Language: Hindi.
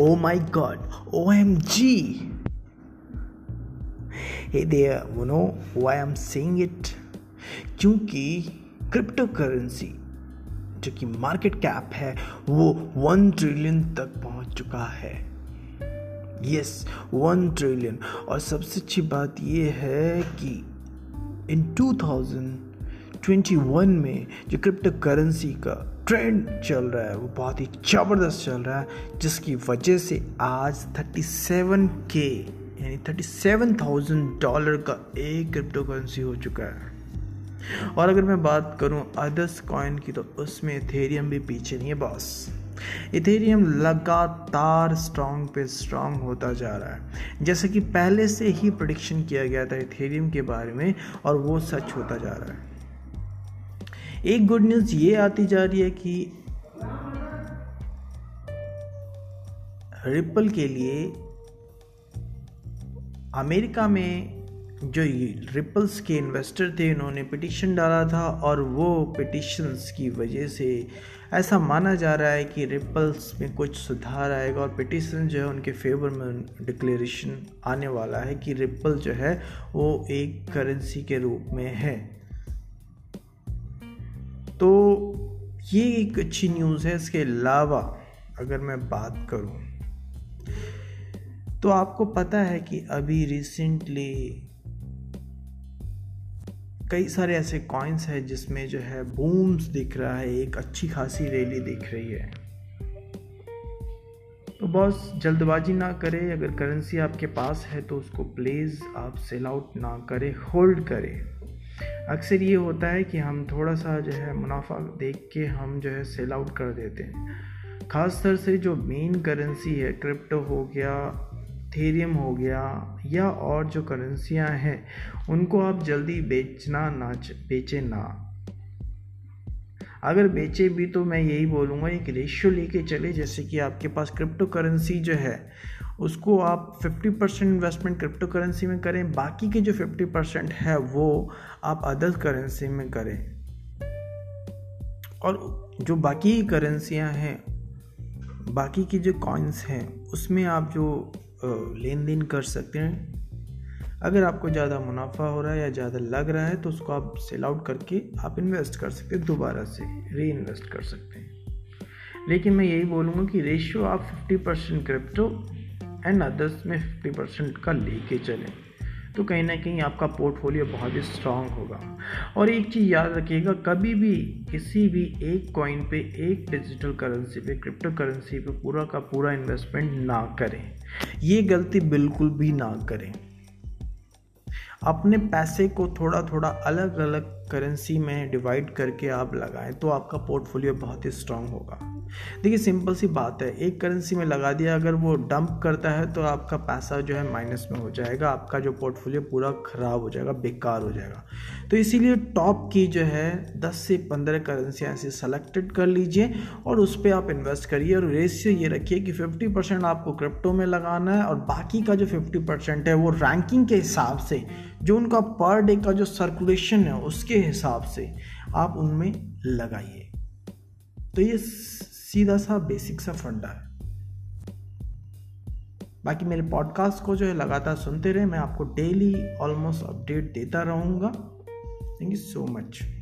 Oh my god, OMG! Hey there, you know why I'm saying it? क्योंकि क्रिप्टो करेंसी जो कि मार्केट कैप है वो वन ट्रिलियन तक पहुँच चुका है यस वन ट्रिलियन और सबसे अच्छी बात ये है कि इन 2021 में जो क्रिप्टो करेंसी का ट्रेंड चल रहा है वो बहुत ही ज़बरदस्त चल रहा है जिसकी वजह से आज 37 के यानी 37,000 डॉलर का एक क्रिप्टो करेंसी हो चुका है। और अगर मैं बात करूँ अदर्स कॉइन की तो उसमें इथेरियम भी पीछे नहीं है बॉस। इथेरियम लगातार स्ट्रॉन्ग पे स्ट्रॉन्ग होता जा रहा है। जैसे कि पहले से ही प्रोडिक्शन किया गया था इथेरियम के बारे में और वो सच होता जा रहा है। एक गुड न्यूज़ ये आती जा रही है कि रिपल के लिए अमेरिका में जो रिपल्स के इन्वेस्टर थे, उन्होंने पिटिशन डाला था और वो पिटिशंस की वजह से ऐसा माना जा रहा है कि रिपल्स में कुछ सुधार आएगा और पिटिशन जो है उनके फेवर में डिक्लेरेशन आने वाला है कि रिपल जो है वो एक करेंसी के रूप में है। ये एक अच्छी न्यूज़ है, इसके अलावा अगर मैं बात करूँ तो आपको पता है कि अभी रिसेंटली कई सारे ऐसे कॉइन्स हैं जिसमें जो है बूम्स दिख रहा है, एक अच्छी खासी रैली दिख रही है। तो बॉस जल्दबाजी ना करें, अगर करेंसी आपके पास है तो उसको प्लीज़ आप सेल आउट ना करें होल्ड करें। अक्सर ये होता है कि हम थोड़ा सा जो है मुनाफा देख के हम जो है सेल आउट कर देते हैं। ख़ासतर से जो मेन करेंसी है क्रिप्टो हो गया थेरियम हो गया या और जो करेंसियाँ हैं, उनको आप जल्दी बेचना ना बेचे ना। अगर बेचे भी तो मैं यही बोलूँगा एक रेशियो लेके चले, जैसे कि आपके पास क्रिप्टो करेंसी जो है उसको आप 50 परसेंट इन्वेस्टमेंट क्रिप्टो करेंसी में करें, बाकी के जो 50 परसेंट है वो आप अदर करेंसी में करें। और जो बाकी करेंसियाँ हैं, बाकी की जो कॉइन्स हैं, उसमें आप जो लेन देन कर सकते हैं। अगर आपको ज़्यादा मुनाफा हो रहा है या ज़्यादा लग रहा है तो उसको आप सेल आउट करके आप इन्वेस्ट कर सकते हैं, दोबारा से री इन्वेस्ट कर सकते हैं। लेकिन मैं यही बोलूँगा कि रेशियो आप 50 परसेंट क्रिप्टो एंड अदर्स में 50 परसेंट का लेके चलें। तो कहीं ना कहीं आपका पोर्टफोलियो बहुत ही स्ट्रांग होगा। और एक चीज़ याद रखिएगा, कभी भी किसी भी एक कॉइन पे, एक डिजिटल करेंसी पे क्रिप्टो करेंसी पे पूरा का पूरा इन्वेस्टमेंट ना करें। ये गलती बिल्कुल भी ना करें। अपने पैसे को थोड़ा थोड़ा अलग अलग करेंसी में डिवाइड करके आप लगाएँ तो आपका पोर्टफोलियो बहुत ही स्ट्रांग होगा। देखिए सिंपल सी बात है, एक करेंसी में लगा दिया, अगर वो डंप करता है तो आपका पैसा जो है माइनस में हो जाएगा, आपका जो पोर्टफोलियो पूरा ख़राब हो जाएगा, बेकार हो जाएगा। तो इसीलिए टॉप की जो है 10 से 15 करेंसियाँ ऐसी सेलेक्टेड कर लीजिए और उस पर आप इन्वेस्ट करिए और रेशियो ये रखिए कि 50 परसेंट आपको क्रिप्टो में लगाना है और बाकी का जो 50 परसेंट है, वो रैंकिंग के हिसाब से जो उनका पर डे का जो सर्कुलेशन है उसके हिसाब से आप उनमें लगाइए। तो ये सीधा सा बेसिक सा फंडा है। बाकी मेरे पॉडकास्ट को जो है लगातार सुनते रहे, मैं आपको डेली ऑलमोस्ट अपडेट देता रहूँगा। Thank you so much